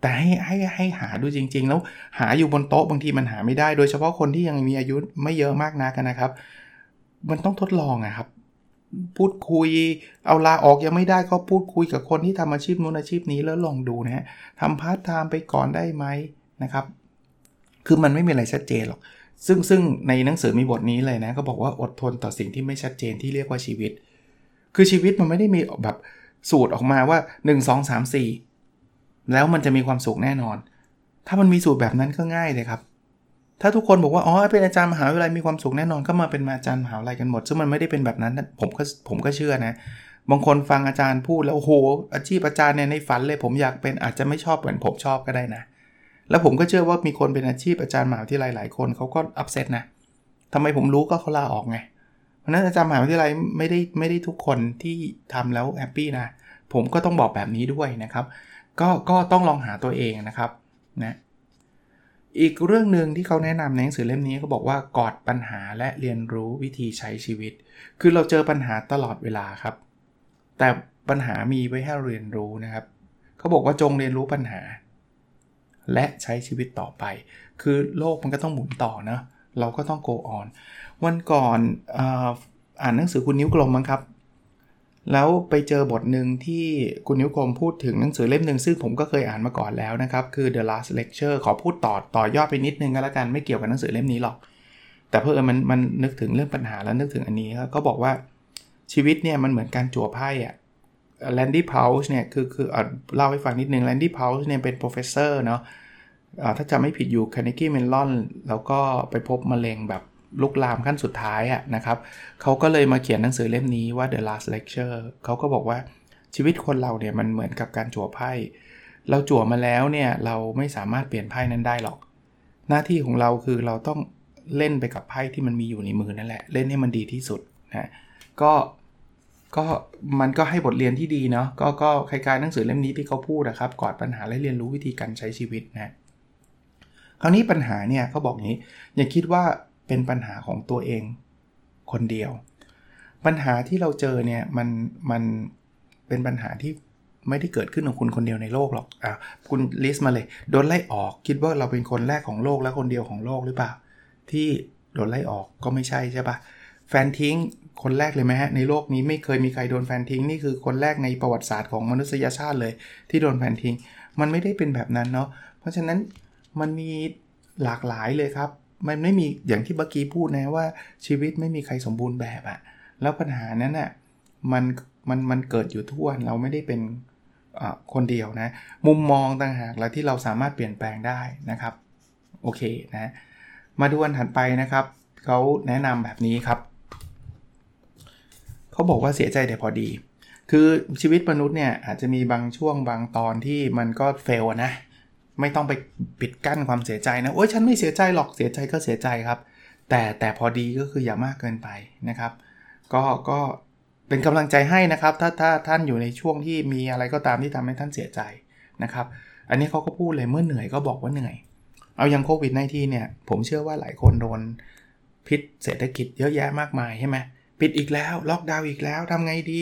แต่ให้ให้ให้หาดูจริง ๆ แล้วหาอยู่บนโต๊ะบางทีมันหาไม่ได้ โดยเฉพาะคนที่ยังมีอายุไม่เยอะมากนักนะครับ มันต้องทดลองอะครับ พูดคุย เอาลาออกยังไม่ได้ก็พูดคุยกับคนที่ทำอาชีพนู้นอาชีพนี้แล้วลองดูนะฮะทำพาร์ทไทม์ไปก่อนได้ไหมนะครับ คือมันไม่มีอะไรชัดเจนหรอก ซึ่งซึ่งในหนังสือมีบทนี้เลยนะก็บอกว่าอดทนต่อสิ่งที่ไม่ชัดเจนที่เรียกว่าชีวิต คือชีวิตมันไม่ได้มีแบบสูตรออกมาว่า 1 2 3 4 แล้วมันจะมีความสุขแน่นอน ถ้ามันมีสูตรแบบนั้นก็ง่ายเลยครับ ถ้าทุกคนบอกว่าอ๋อเป็นอาจารย์มหาวิทยาลัยมีความสุขแน่นอน ก็มาเป็นอาจารย์มหาวิทยาลัยกันหมด ซึ่งมันไม่ได้เป็นแบบนั้นผมก็ผมก็เชื่อนะบางคนฟังอาจารย์พูดแล้วโอ้โหอาชีพอาจารย์เนี่ยในฝันเลยผมอยากเป็นอาจจะไม่ชอบเหมือนผมชอบก็ได้นะ แล้วผมก็เชื่อว่ามีคนเป็นอาชีพอาจารย์มหาวิทยาลัยหลายคนเขาก็อับเซตนะทำไมผมรู้ก็เขาลาออกไง เพราะนั้นอาจารย์มหาวิทยาลัยไม่ได้ไม่ได้ทุกคนที่ทำแล้วแฮปปี้นะ ผมก็ต้องบอกแบบนี้ด้วยนะครับ ก็ก็ต้องลองหาตัวเองนะครับนะอีกเรื่องหนึ่งที่เขาแนะนำในหนังสือเล่มนี้เขาบอกว่ากอดปัญหาและเรียนรู้วิธีใช้ชีวิต คือเราเจอปัญหาตลอดเวลาครับ แต่ปัญหามีไว้ให้เรียนรู้นะครับ เขาบอกว่าจงเรียนรู้ปัญหา และใช้ชีวิตต่อไป คือโลกมันก็ต้องหมุนต่อนะ เราก็ต้อง go on วันก่อนอ่านหนังสือคุณนิ้วกลมมั้งครับ แล้วไปเจอบทหนึ่งที่คุณนิ้วกรมพูดถึงหนังสือเล่มหนึ่งซึ่งผมก็เคยอ่านมาก่อนแล้วนะครับ คือ The Last Lecture ขอพูดต่อต่อยอดไปนิดนึงก็แล้วกันไม่เกี่ยวกับหนังสือเล่มนี้หรอก แต่เพื่อมันมันนึกถึงเรื่องปัญหาแล้วนึกถึงอันนี้ก็บอกว่าชีวิตเนี่ยมันเหมือนการจั่วไพ่อะ แลนดี้พาวส์เนี่ยคือคือเล่าให้ฟังนิดนึงแลนดี้พาวส์เนี่ยเป็น professor เนาะถ้าจำไม่ผิดอยู่ค a r n e g i e Mellon แล้วก็ไปพบมะเร็งแบบลุกลามขั้นสุดท้ายอะนะครับเขาก็เลยมาเขียนหนังสือเล่มนี้ว่า The Last Lecture เขาก็บอกว่าชีวิตคนเราเนี่ยมันเหมือนกับการจั่วไพ่เราจั่วมาแล้วเนี่ยเราไม่สามารถเปลี่ยนไพ่นั้นได้หรอก หน้าที่ของเราคือเราต้องเล่นไปกับไพ่ที่มันมีอยู่ในมือนั่นแหละ เล่นให้มันดีที่สุดนะก็ ก็มันก็ให้บทเรียนที่ดีเนาะก็ก็คล้ายๆหนังสือเล่มนี้ที่เขาพูดนะครับกอดปัญหาและเรียนรู้วิธีการใช้ชีวิตนะคราวนี้ปัญหาเนี่ยเขาบอกงี้อย่าคิดว่าเป็นปัญหาของตัวเองคนเดียว ปัญหาที่เราเจอเนี่ยมันมันเป็นปัญหาที่ไม่ได้เกิดขึ้นของคุณคนเดียวในโลกหรอกอะคุณลิสต์มาเลยโดนไล่ออกคิดว่าเราเป็นคนแรกของโลกและคนเดียวของโลกหรือเปล่า ที่โดนไล่ออกก็ไม่ใช่ใช่ปะ แฟนทิ้งคนแรกเลยไหมฮะในโลกนี้ไม่เคยมีใครโดนแฟนทิ้งนี่คือคนแรกในประวัติศาสตร์ของมนุษยชาติเลย ที่โดนแฟนทิ้ง มันไม่ได้เป็นแบบนั้นเนาะเพราะฉะนั้นมันมีหลากหลายเลยครับ มันไม่มีอย่างที่เมื่อกี้พูดนะว่าชีวิตไม่มีใครสมบูรณ์แบบอะแล้วปัญหานั้นอะมันมันมันเกิดอยู่ทุกวันเราไม่ได้เป็นคนเดียวนะ มุมมองต่างหากแล้วที่เราสามารถเปลี่ยนแปลงได้นะครับโอเคนะมาดูอันถัดไปนะครับเขาแนะนำแบบนี้ครับ เขาบอกว่าเสียใจแต่พอดี คือชีวิตมนุษย์เนี่ยอาจจะมีบางช่วงบางตอนที่มันก็เฟลนะ ไม่ต้องไปปิดกั้นความเสียใจนะ โอ้ยฉันไม่เสียใจหรอก เสียใจก็เสียใจครับ แต่แต่พอดีก็คืออย่ามากเกินไปนะครับ ก็ก็เป็นกำลังใจให้นะครับ ถ้าถ้าท่านอยู่ในช่วงที่มีอะไรก็ตามที่ทำให้ท่านเสียใจนะครับ อันนี้เขาก็พูดเลยเมื่อเหนื่อยก็บอกว่าเหนื่อย เอาอย่างโควิด -19 เนี่ย ผมเชื่อว่าหลายคนโดนพิษเศรษฐกิจเยอะแยะมากมายใช่ไหม ปิดอีกแล้วล็อกดาวน์อีกแล้วทำไงดี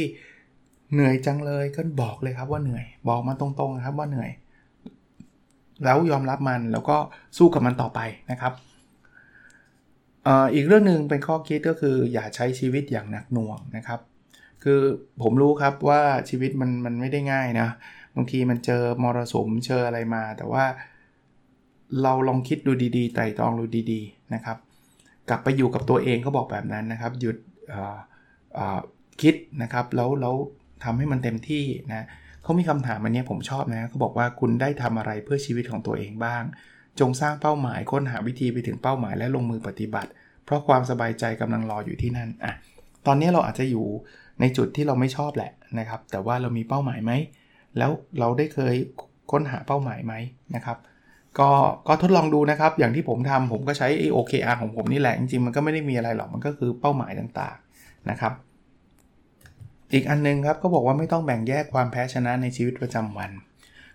เหนื่อยจังเลยก็บอกเลยครับว่าเหนื่อย บอกมาตรงๆครับว่าเหนื่อย แล้วยอมรับมันแล้วก็สู้กับมันต่อไปนะครับอีกเรื่องหนึ่งเป็นข้อคิดก็คืออย่าใช้ชีวิตอย่างหนักหน่วงนะครับ คือผมรู้ครับว่าชีวิตมันมันไม่ได้ง่ายนะบางทีมันเจอมรสุมเจออะไรมา แต่ว่าเราลองคิดดูดีๆไต่ตองดูดีๆนะครับ กลับไปอยู่กับตัวเองก็บอกแบบนั้นนะครับ หยุด คิดนะครับแล้วแล้วทำให้มันเต็มที่นะเขามีคำถามอันนี้ผมชอบนะเขาบอกว่าคุณได้ทำอะไรเพื่อชีวิตของตัวเองบ้าง จงสร้างเป้าหมายค้นหาวิธีไปถึงเป้าหมายและลงมือปฏิบัติ เพราะความสบายใจกำลังรออยู่ที่นั่นอะตอนนี้เราอาจจะอยู่ในจุดที่เราไม่ชอบแหละนะครับ แต่ว่าเรามีเป้าหมายไหมแล้วเราได้เคยค้นหาเป้าหมายไหมนะครับ ก็ก็ทดลองดูนะครับ อย่างที่ผมทำผมก็ใช้ OKR ของผมนี่แหละ จริงๆ มันก็ไม่ได้มีอะไรหรอก มันก็คือเป้าหมายต่างๆนะครับ อีกอันนึงครับก็บอกว่าไม่ต้องแบ่งแยกความแพ้ชนะในชีวิตประจำวัน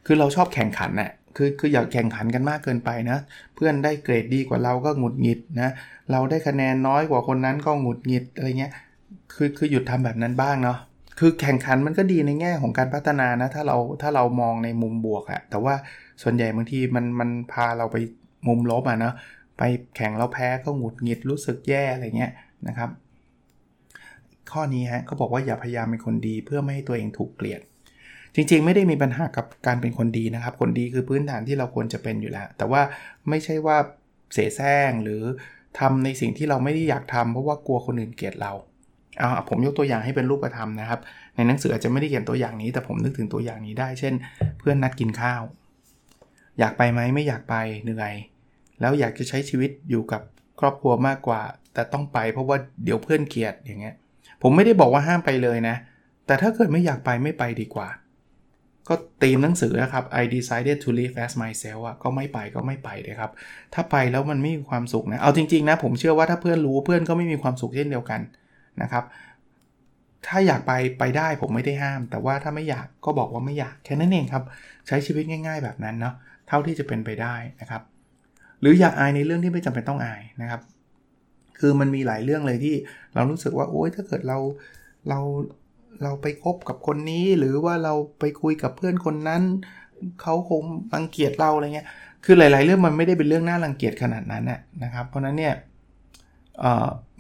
คือเราชอบแข่งขันน่ะคือคืออย่าแข่งขันกันมากเกินไปนะ เพื่อนได้เกรดดีกว่าเราก็หงุดหงิดนะ เราได้คะแนนน้อยกว่าคนนั้นก็หงุดหงิดอะไรเงี้ย คือคือหยุดทำแบบนั้นบ้างเนาะคือแข่งขันมันก็ดีในแง่ของการพัฒนานะ ถ้าเราถ้าเรามองในมุมบวกอะแต่ว่า ส่วนใหญ่บางทีมันมันพาเราไปมุมลบอะเนาะไปแข่งแล้วแพ้ก็หงุดหงิดรู้สึกแย่อะไรเงี้ยนะครับ ข้อนี้ฮะเขาบอกว่าอย่าพยายามเป็นคนดีเพื่อไม่ให้ตัวเองถูกเกลียด จริงๆ ไม่ได้มีปัญหากับการเป็นคนดีนะครับ คนดีคือพื้นฐานที่เราควรจะเป็นอยู่แล้ว แต่ว่าไม่ใช่ว่าเสแสร้งหรือทำในสิ่งที่เราไม่ได้อยากทำเพราะว่ากลัวคนอื่นเกลียดเราเอาผมยกตัวอย่างให้เป็นรูปธรรมนะครับ ในหนังสืออาจจะไม่ได้เขียนตัวอย่างนี้ แต่ผมนึกถึงตัวอย่างนี้ได้ เช่น เพื่อนนัดกินข้าว อยากไปไหมไม่อยากไปเหนื่อย แล้วอยากจะใช้ชีวิตอยู่กับครอบครัวมากกว่า แต่ต้องไปเพราะว่าเดี๋ยวเพื่อนเกลียดอย่างเงี้ยผมไม่ได้บอกว่าห้ามไปเลยนะ แต่ถ้าเกิดไม่อยากไปไม่ไปดีกว่า ก็ตีมหนังสือนะครับ I decided to live as myself อะก็ไม่ไปก็ไม่ไปเลยครับ ถ้าไปแล้วมันไม่มีความสุขนะ เอาจริงๆนะ ผมเชื่อว่าถ้าเพื่อนรู้เพื่อนก็ไม่มีความสุขเช่นเดียวกันนะครับ ถ้าอยากไปไปได้ผมไม่ได้ห้าม แต่ว่าถ้าไม่อยากก็บอกว่าไม่อยากแค่นั้นเองครับ ใช้ชีวิตง่าย ๆ แบบนั้นเนาะ เท่าที่จะเป็นไปได้นะครับ หรืออย่าอายในเรื่องที่ไม่จำเป็นต้องอายนะครับ คือมันมีหลายเรื่องเลยที่เรารู้สึกว่าโอ๊ยถ้าเกิดเราเราเราไปคบกับคนนี้ หรือว่าเราไปคุยกับเพื่อนคนนั้นเขาคงรังเกียจเราอะไรเงี้ย คือหลาย ๆ เรื่องมันไม่ได้เป็นเรื่องน่ารังเกียจขนาดนั้นนะครับ เพราะนั้นเนี่ย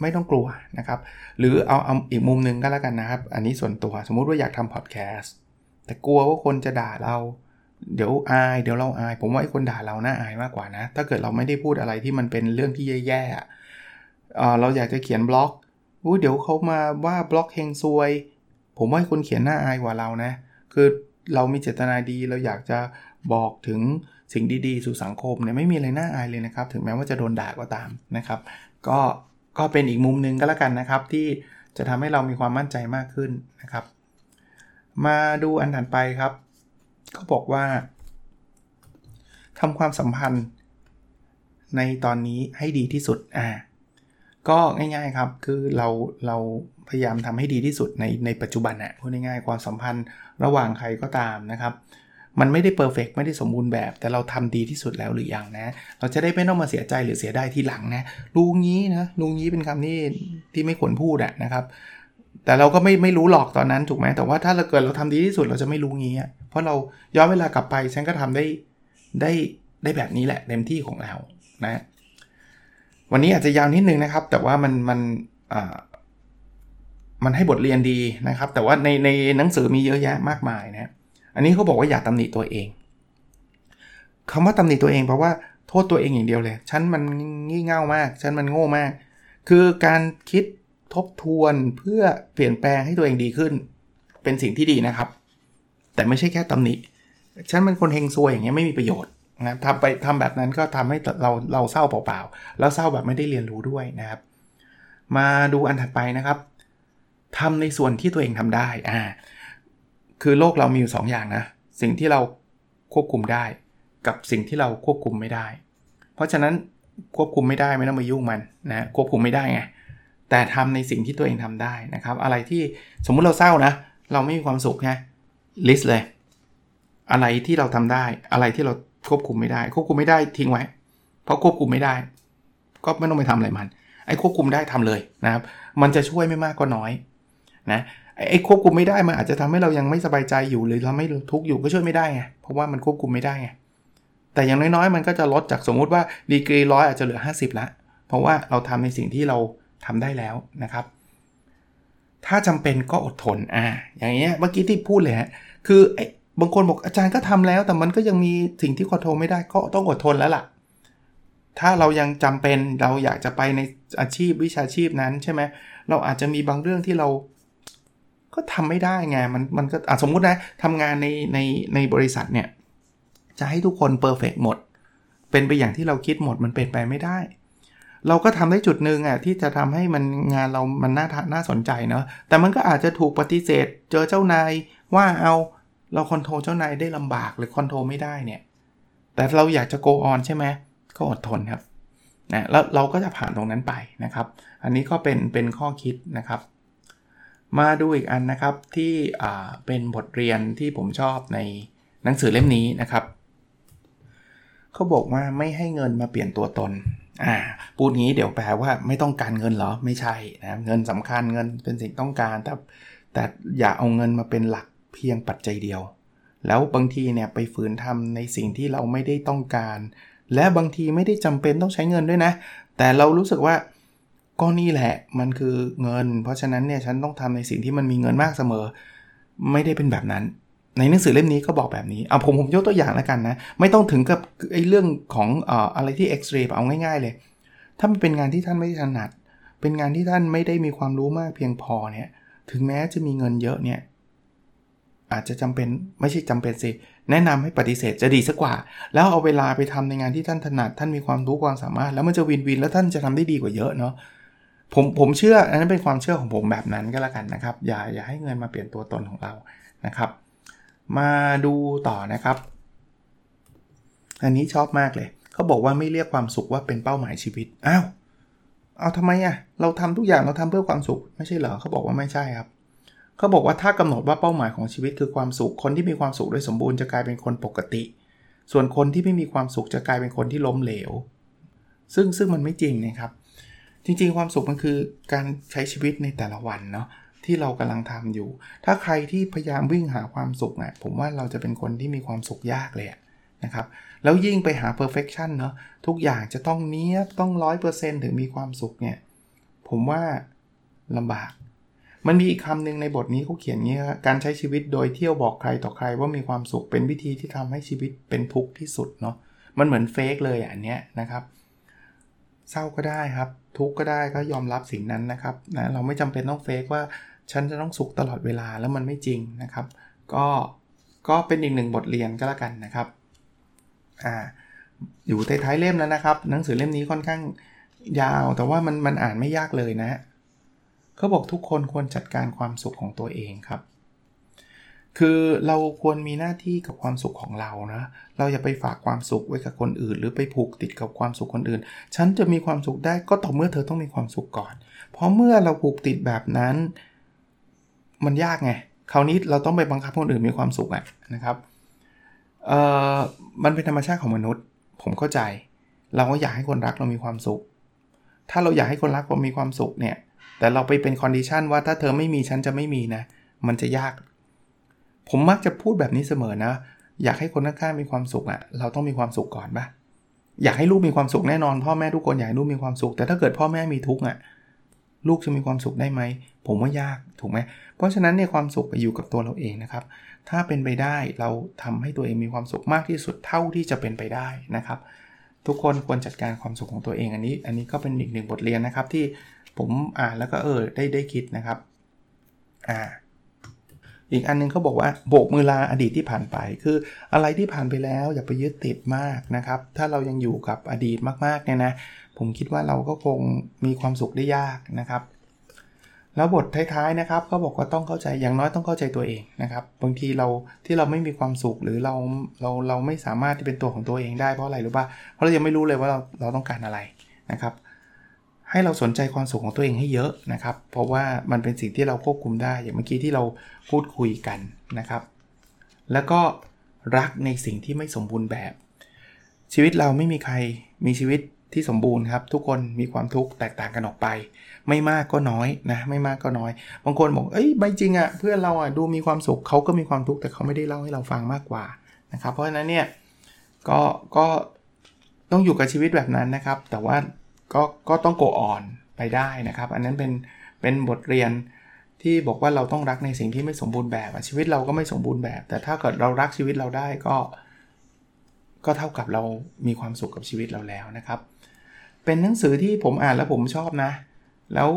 ไม่ต้องกลัวนะครับ หรือเอาเอาอีกมุมหนึ่งก็แล้วกันนะครับ อันนี้ส่วนตัวสมมุติว่าอยากทำพอดแคสต์แต่กลัวว่าคนจะด่าเรา เดี๋ยวอายเดี๋ยวเราอาย ผมว่าไอ้คนด่าเราน่าอายมากกว่านะ ถ้าเกิดเราไม่ได้พูดอะไรที่มันเป็นเรื่องที่แย่ๆเราอยากจะเขียนบล็อกอู้เดี๋ยวเขามาว่าบล็อกเฮงซวย ผมว่าคนเขียนน่าอายกว่าเรานะ คือเรามีเจตนาดีเราอยากจะบอกถึงสิ่งดีๆ สู่สังคมเนี่ยไม่มีอะไรน่าอายเลยนะครับ ถึงแม้ว่าจะโดนด่าก็ตามนะครับ ก็ก็เป็นอีกมุมหนึ่งก็แล้วกันนะครับ ที่จะทำให้เรามีความมั่นใจมากขึ้นนะครับ มาดูอันถัดไปครับ ก็บอกว่าทำความสัมพันธ์ในตอนนี้ให้ดีที่สุดอ่าก็ง่ายๆครับคือเราเราพยายามทำให้ดีที่สุดในในปัจจุบันอะพูดง่ายๆความสัมพันธ์ระหว่างใครก็ตามนะครับ มันไม่ได้เพอร์เฟกไม่ได้สมบูรณ์แบบ แต่เราทำดีที่สุดแล้วหรือยังนะ เราจะได้ไม่ต้องมาเสียใจหรือเสียได้ทีหลังนะลุงงี้นะลุงงี้เป็นคำที่ที่ไม่ควรพูดอะนะครับ แต่เราก็ไม่ไม่รู้หรอกตอนนั้นถูกไหมแต่ว่าถ้าเราเกิดเราทำดีที่สุดเราจะไม่รู้งี้เพราะเราย้อนเวลากลับไปฉันก็ทำได้ได้ได้แบบนี้แหละเต็มที่ของเรานะวันนี้อาจจะยาวนิดนึงนะครับ แต่ว่ามันมันอ่ามันให้บทเรียนดีนะครับ แต่ว่าในในหนังสือมีเยอะแยะมากมายนะอันนี้เขาบอกว่าอย่าตำหนิตัวเองคำว่าตำหนิตัวเองเพราะว่าโทษตัวเองอย่างเดียวเลย ฉันมันงี่เง่ามาก ฉันมันโง่มาก คือการคิด ทบทวนเพื่อเปลี่ยนแปลงให้ตัวเองดีขึ้น เป็นสิ่งที่ดีนะครับ แต่ไม่ใช่แค่ตำหนิฉันเป็นคนเฮงซวยอย่างเงี้ยไม่มีประโยชน์นะทำไปทำแบบนั้นก็ทำให้เราเราเศร้าเปล่าๆแล้วเศร้าแบบไม่ได้เรียนรู้ด้วยนะครับ มาดูอันถัดไปนะครับทำในส่วนที่ตัวเองทำได้อ่าคือโลกเรามีอยู่2ออย่างนะสิ่งที่เราควบคุมได้ กับสิ่งที่เราควบคุมไม่ได้ เพราะฉะนั้นควบคุมไม่ได้ไม่ต้องมายุ่งมันนะควบคุมไม่ได้ไง แต่ทำในสิ่งที่ตัวเองทำได้นะครับ อะไรที่สมมุติเราเศร้านะ เราไม่มีความสุขไงลิสต์เลย อะไรที่เราทำได้ อะไรที่เราควบคุมไม่ได้ ควบคุมไม่ได้ทิ้งไว้ เพราะควบคุมไม่ได้ ก็ไม่ต้องไปทำอะไรมัน ไอ้ควบคุมได้ทำเลยนะครับ มันจะช่วยไม่มากก็น้อยนะไอ้ควบคุมไม่ได้มันอาจจะทำให้เรายังไม่สบายใจอยู่หรือเราไม่ทุกข์อยู่ก็ช่วยไม่ได้ไงเพราะว่ามันควบคุมไม่ได้ไงแต่อย่างน้อยๆ มันก็จะลดจากสมมุติว่าดีกรีร้อยอาจจะเหลือ 50ละเพราะว่าเราทำในสิ่งที่เรา ทำได้แล้วนะครับ ถ้าจำเป็นก็อดทนอ่าอย่างเงี้ยเมื่อกี้ที่พูดเลยฮะคือไอ้บางคนบอกอาจารย์ก็ทำแล้ว แต่มันก็ยังมีสิ่งที่คอนโทรลไม่ได้ก็ต้องอดทนแล้วล่ะ ถ้าเรายังจำเป็นเราอยากจะไปในอาชีพวิชาชีพนั้นใช่ไหมเราอาจจะมีบางเรื่องที่เราก็ทำไม่ได้ไงมันมันก็สมมุตินะทำงานในในในบริษัทเนี่ย จะให้ทุกคน perfect หมด เป็นไปอย่างที่เราคิดหมดมันเป็นไปไม่ได้ เราก็ทำได้จุดหนึ่งอะที่จะทำให้มันงานเรามันน่าน่าสนใจเนาะแต่มันก็อาจจะถูกปฏิเสธ เจอเจ้านายว่าเอาเรา control เจ้านายได้ลำบากหรือ control ไม่ได้เนี่ย แต่เราอยากจะ go on ใช่ไหมก็อดทนครับนะแล้วเราก็จะผ่านตรงนั้นไปนะครับ อันนี้ก็เป็นเป็นข้อคิดนะครับ มาดูอีกอันนะครับที่เป็นบทเรียนที่ผมชอบในหนังสือเล่มนี้นะครับเขาบอกว่าไม่ให้เงินมาเปลี่ยนตัวตน อ่าพูดงี้เดี๋ยวแปลว่าไม่ต้องการเงินเหรอไม่ใช่นะเงินสำคัญเงินเป็นสิ่งต้องการ แต่แต่อย่าเอาเงินมาเป็นหลักเพียงปัจจัยเดียว แล้วบางทีเนี่ยไปฝืนทำในสิ่งที่เราไม่ได้ต้องการ และบางทีไม่ได้จำเป็นต้องใช้เงินด้วยนะ แต่เรารู้สึกว่าก็นี่แหละมันคือเงิน เพราะฉะนั้นเนี่ยฉันต้องทำในสิ่งที่มันมีเงินมากเสมอ ไม่ได้เป็นแบบนั้น ในหนังสือเล่มนี้ก็บอกแบบนี้เอาผมผมยกตัวอย่างแล้วกันนะ ไม่ต้องถึงกับไอ้เรื่องของออะไรที่เอ็กซ์เรย์เอาง่ายๆเลย ถ้ามันเป็นงานที่ท่านไม่ถนัด เป็นงานที่ท่านไม่ได้มีความรู้มากเพียงพอเนี่ย ถึงแม้จะมีเงินเยอะเนี่ย อาจจะจำเป็นไม่ใช่จำเป็นสิ แนะนำให้ปฏิเสธจะดีสักกว่า แล้วเอาเวลาไปทำในงานที่ท่านถนัด ท่านมีความรู้ความสามารถ แล้วมันจะวินวินแล้วท่านจะทำได้ดีกว่าเยอะเนาะผมผมเชื่ออันนั้นเป็นความเชื่อของผมแบบนั้นก็แล้วกันนะครับ อย่าอย่าให้เงินมาเปลี่ยนตัวตนของเรานะครับ มาดูต่อนะครับ อันนี้ชอบมากเลย เขาบอกว่าไม่เรียกความสุขว่าเป็นเป้าหมายชีวิต อ้าว เอาทำไมอะ่ะเราทำทุกอย่างเราทำเพื่อความสุข ไม่ใช่เหรอ เขาบอกว่าไม่ใช่ครับ เขาบอกว่าถ้ากำหนดว่าเป้าหมายของชีวิตคือความสุข คนที่มีความสุขโดยสมบูรณ์จะกลายเป็นคนปกติ ส่วนคนที่ไม่มีความสุขจะกลายเป็นคนที่ล้มเหลว ซึ่งซึ่งมันไม่จริงนะครับ จริง ๆ ความสุขมันคือการใช้ชีวิตในแต่ละวันเนาะ ที่เรากำลังทำอยู่ ถ้าใครที่พยายามวิ่งหาความสุขเนะ่ะผมว่าเราจะเป็นคนที่มีความสุขยากเลยนะครับ แล้วยิ่งไปหา perfection เนาะทุกอย่างจะต้องเนี้ยต้อง 100%ถึงมีความสุขเนี่ย ผมว่าลำบาก มันมีอีกคำหนึ่งในบทนี้เขาเขียนงี้การใช้ชีวิตโดยเที่ยวบอกใครต่อใครว่ามีความสุขเป็นวิธีที่ทำให้ชีวิตเป็นทุกข์ที่สุดเนาะมันเหมือนเฟกเลยอันเนี้ยนะครับเศร้าก็ได้ครับ ทุกข์ก็ได้ก็ยอมรับสิ่งนั้นนะครับนะเราไม่จำเป็นต้องเฟกว่า ฉันจะต้องสุขตลอดเวลาแล้วมันไม่จริงนะครับ ก็ก็เป็นอีกหนึ่งบทเรียนก็แล้วกันนะครับอ่าอยู่ท้ายๆเล่มแล้วนะครับ หนังสือเล่มนี้ค่อนข้างยาว แต่ว่ามันมันอ่านไม่ยากเลยนะเขาบอกทุกคนควรจัดการความสุขของตัวเองครับ คือเราควรมีหน้าที่กับความสุขของเรานะ เราอย่าไปฝากความสุขไว้กับคนอื่น หรือไปผูกติดกับความสุขคนอื่น ฉันจะมีความสุขได้ก็ต่อเมื่อเธอต้องมีความสุขก่อน เพราะเมื่อเราผูกติดแบบนั้น มันยากไงคราวนี้เราต้องไปบังคับคนอื่นมีความสุขอะนะครับเอ่อมันเป็นธรรมชาติของมนุษย์ ผมเข้าใจ เราก็อยากให้คนรักเรามีความสุข ถ้าเราอยากให้คนรักเรามีความสุขเนี่ย แต่เราไปเป็นคอนดิชันว่าถ้าเธอไม่มีฉันจะไม่มีนะ มันจะยาก ผมมักจะพูดแบบนี้เสมอนะ อยากให้คนข้างๆมีความสุขอะ่ะ เราต้องมีความสุขก่อนปะอยากให้ลูกมีความสุขแน่นอน พ่อแม่ทุกคนอยากให้ลูกมีความสุข แต่ถ้าเกิดพ่อแม่มีทุกข์อะ ลูกจะมีความสุขได้ไหม ผมว่ายากถูกไหมเพราะฉะนั้นเนี่ยความสุขอยู่กับตัวเราเองนะครับ ถ้าเป็นไปได้เราทำให้ตัวเองมีความสุขมากที่สุดเท่าที่จะเป็นไปได้นะครับ ทุกคนควรจัดการความสุขของตัวเองอันนี้ อันนี้ก็เป็นอีกหนึ่งบทเรียนนะครับที่ผมอ่านแล้วก็เออได้ได้คิดนะครับอ่า อีกอันนึงเขาบอกว่าโบกมือลาอดีตที่ผ่านไป คืออะไรที่ผ่านไปแล้วอย่าไปยึดติดมากนะครับ ถ้าเรายังอยู่กับอดีตมากๆเนี่ยนะ ผมคิดว่าเราก็คงมีความสุขได้ยากนะครับ แล้วบทท้ายๆนะครับเขาบอกว่าต้องเข้าใจอย่างน้อยต้องเข้าใจตัวเองนะครับ บางทีเราที่เราไม่มีความสุขหรือเราเราเราไม่สามารถที่เป็นตัวของตัวเองได้เพราะอะไรหรู้ป่ะเพราะเรายังไม่รู้เลยว่าเราเราต้องการอะไรนะครับ ให้เราสนใจความสุขของตัวเองให้เยอะนะครับ เพราะว่ามันเป็นสิ่งที่เราควบคุมได้ อย่างเมื่อกี้ที่เราพูดคุยกันนะครับ แล้วก็รักในสิ่งที่ไม่สมบูรณ์แบบ ชีวิตเราไม่มีใครมีชีวิตที่สมบูรณ์ครับ ทุกคนมีความทุกข์แตกต่างกันออกไป ไม่มากก็น้อยนะ ไม่มากก็น้อย บางคนบอกเอ้ยไม่จริงอะ่ะเพื่อนเราอะ่ะดูมีความสุขเขาก็มีความทุกข์แต่เขาไม่ได้เล่าให้เราฟังมากกว่านะครับ เพราะฉะนั้นเนี่ยก็ก็ต้องอยู่กับชีวิตแบบนั้นนะครับ แต่ว่า ก็ก็ต้องโกอ่อนไปได้นะครับ อันนั้นเป็นเป็นบทเรียนที่บอกว่าเราต้องรักในสิ่งที่ไม่สมบูรณ์แบบชีวิตเราก็ไม่สมบูรณ์แบบ แต่ถ้าเกิดเรารักชีวิตเราได้ก็ ก็เท่ากับเรามีความสุขกับชีวิตเราแล้วนะครับ เป็นหนังสือที่ผมอ่านแล้วผมชอบนะ แล้ว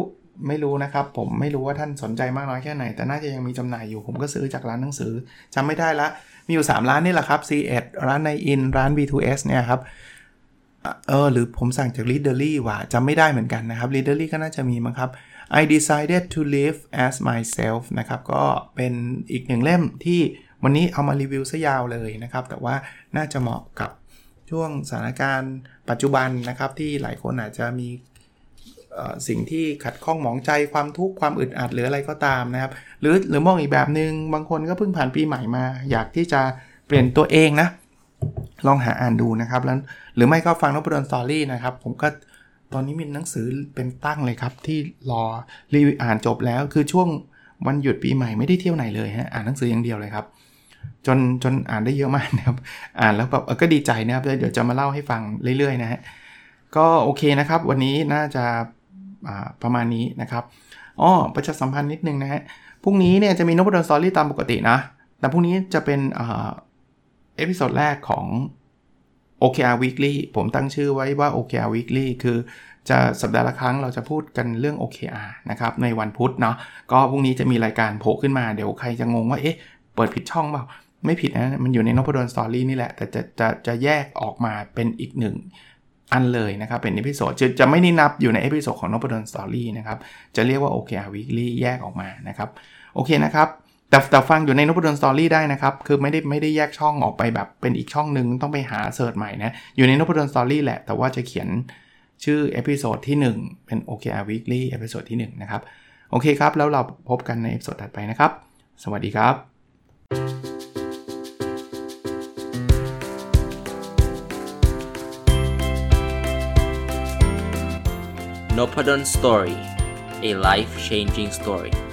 ไม่รู้นะครับ ผมไม่รู้ว่าท่านสนใจมากน้อยแค่ไหน แต่น่าจะยังมีจำหน่ายอยู่ผมก็ซื้อจากร้านหนังสือจำไม่ได้ละ มีอยู่ 3 ร้านนี่แหละครับ C1 ร้านในอินร้าน B2S เนี่ยครับ เออหรือผมสั่งจาก Readerly ว่าจำไม่ได้เหมือนกันนะครับ Readerly ก็น่าจะมีมั้งครับ I decided to live as myself นะครับ ก็เป็นอีกหนึ่งเล่มที่วันนี้เอามารีวิวซะยาวเลยนะครับ แต่ว่าน่าจะเหมาะกับช่วงสถานการณ์ปัจจุบันนะครับ ที่หลายคนอาจจะมีสิ่งที่ขัดข้องหมองใจความทุกข์ความอึดอัดหรืออะไรก็ตามนะครับ หรือหรือมองอีกแบบหนึง่งบางคนก็เพิ่งผ่านปีใหม่มา อยากที่จะเปลี่ยนตัวเองนะ ลองหาอ่านดูนะครับแล้วหรือไม่ก็ฟังนพดลสตอรี่นะครับ ผมก็ตอนนี้มีหนังสือเป็นตั้งเลยครับ ที่รอรีวิวอ่านจบแล้วคือช่วงวันหยุดปีใหม่ไม่ได้เที่ยวไหนเลยฮะอ่านหนังสืออย่างเดียวเลยครับ จนจนอ่านได้เยอะมากนะครับ อ่านแล้วแบบก็ดีใจนะครับเดี๋ยวจะมาเล่าให้ฟังเรื่อยๆนะฮะก็โอเคนะครับ วันนี้น่าจะประมาณนี้นะครับอ๋อประชาสัมพันธ์นิดนึงนะฮะพรุ่งนี้เนี่ยจะมีนพดล Story ตามปกตินะ แต่พรุ่งนี้จะเป็น episode แรกของ OKR Weekly ผมตั้งชื่อไว้ว่า OKR Weekly คือจะสัปดาห์ละครั้งเราจะพูดกันเรื่อง OKR นะครับ ในวันพุธเนาะก็พรุ่งนี้จะมีรายการโผล่ขึ้นมาเดี๋ยวใครจะงงว่า เอ๊ะ เปิดผิดช่องเปล่า ไม่ผิดนะ มันอยู่ในนพดล Story นี่แหละ แต่จะจะจะแยกออกมาเป็นอีกหนึ่งอันเลยนะครับ เป็น episode จะจะไม่ได้นับอยู่ใน episode ของนพดล Story นะครับ จะเรียกว่า OKR Weekly แยกออกมานะครับโอเคนะครับ แต่แต่ฟังอยู่ในนพดล Story ได้นะครับ คือไม่ได้ไม่ได้แยกช่องออกไปแบบเป็นอีกช่องหนึ่งต้องไปหา search ใหม่นะ อยู่ในนพดล Story แหละ แต่ว่าจะเขียนชื่อ episode ที่ 1 เป็น OKR Weekly episode ที่ 1 นะครับ โอเคครับ แล้วเราพบกันใน episode ถัดไปนะครับ สวัสดีครับ n o p a d o n Story a life changing story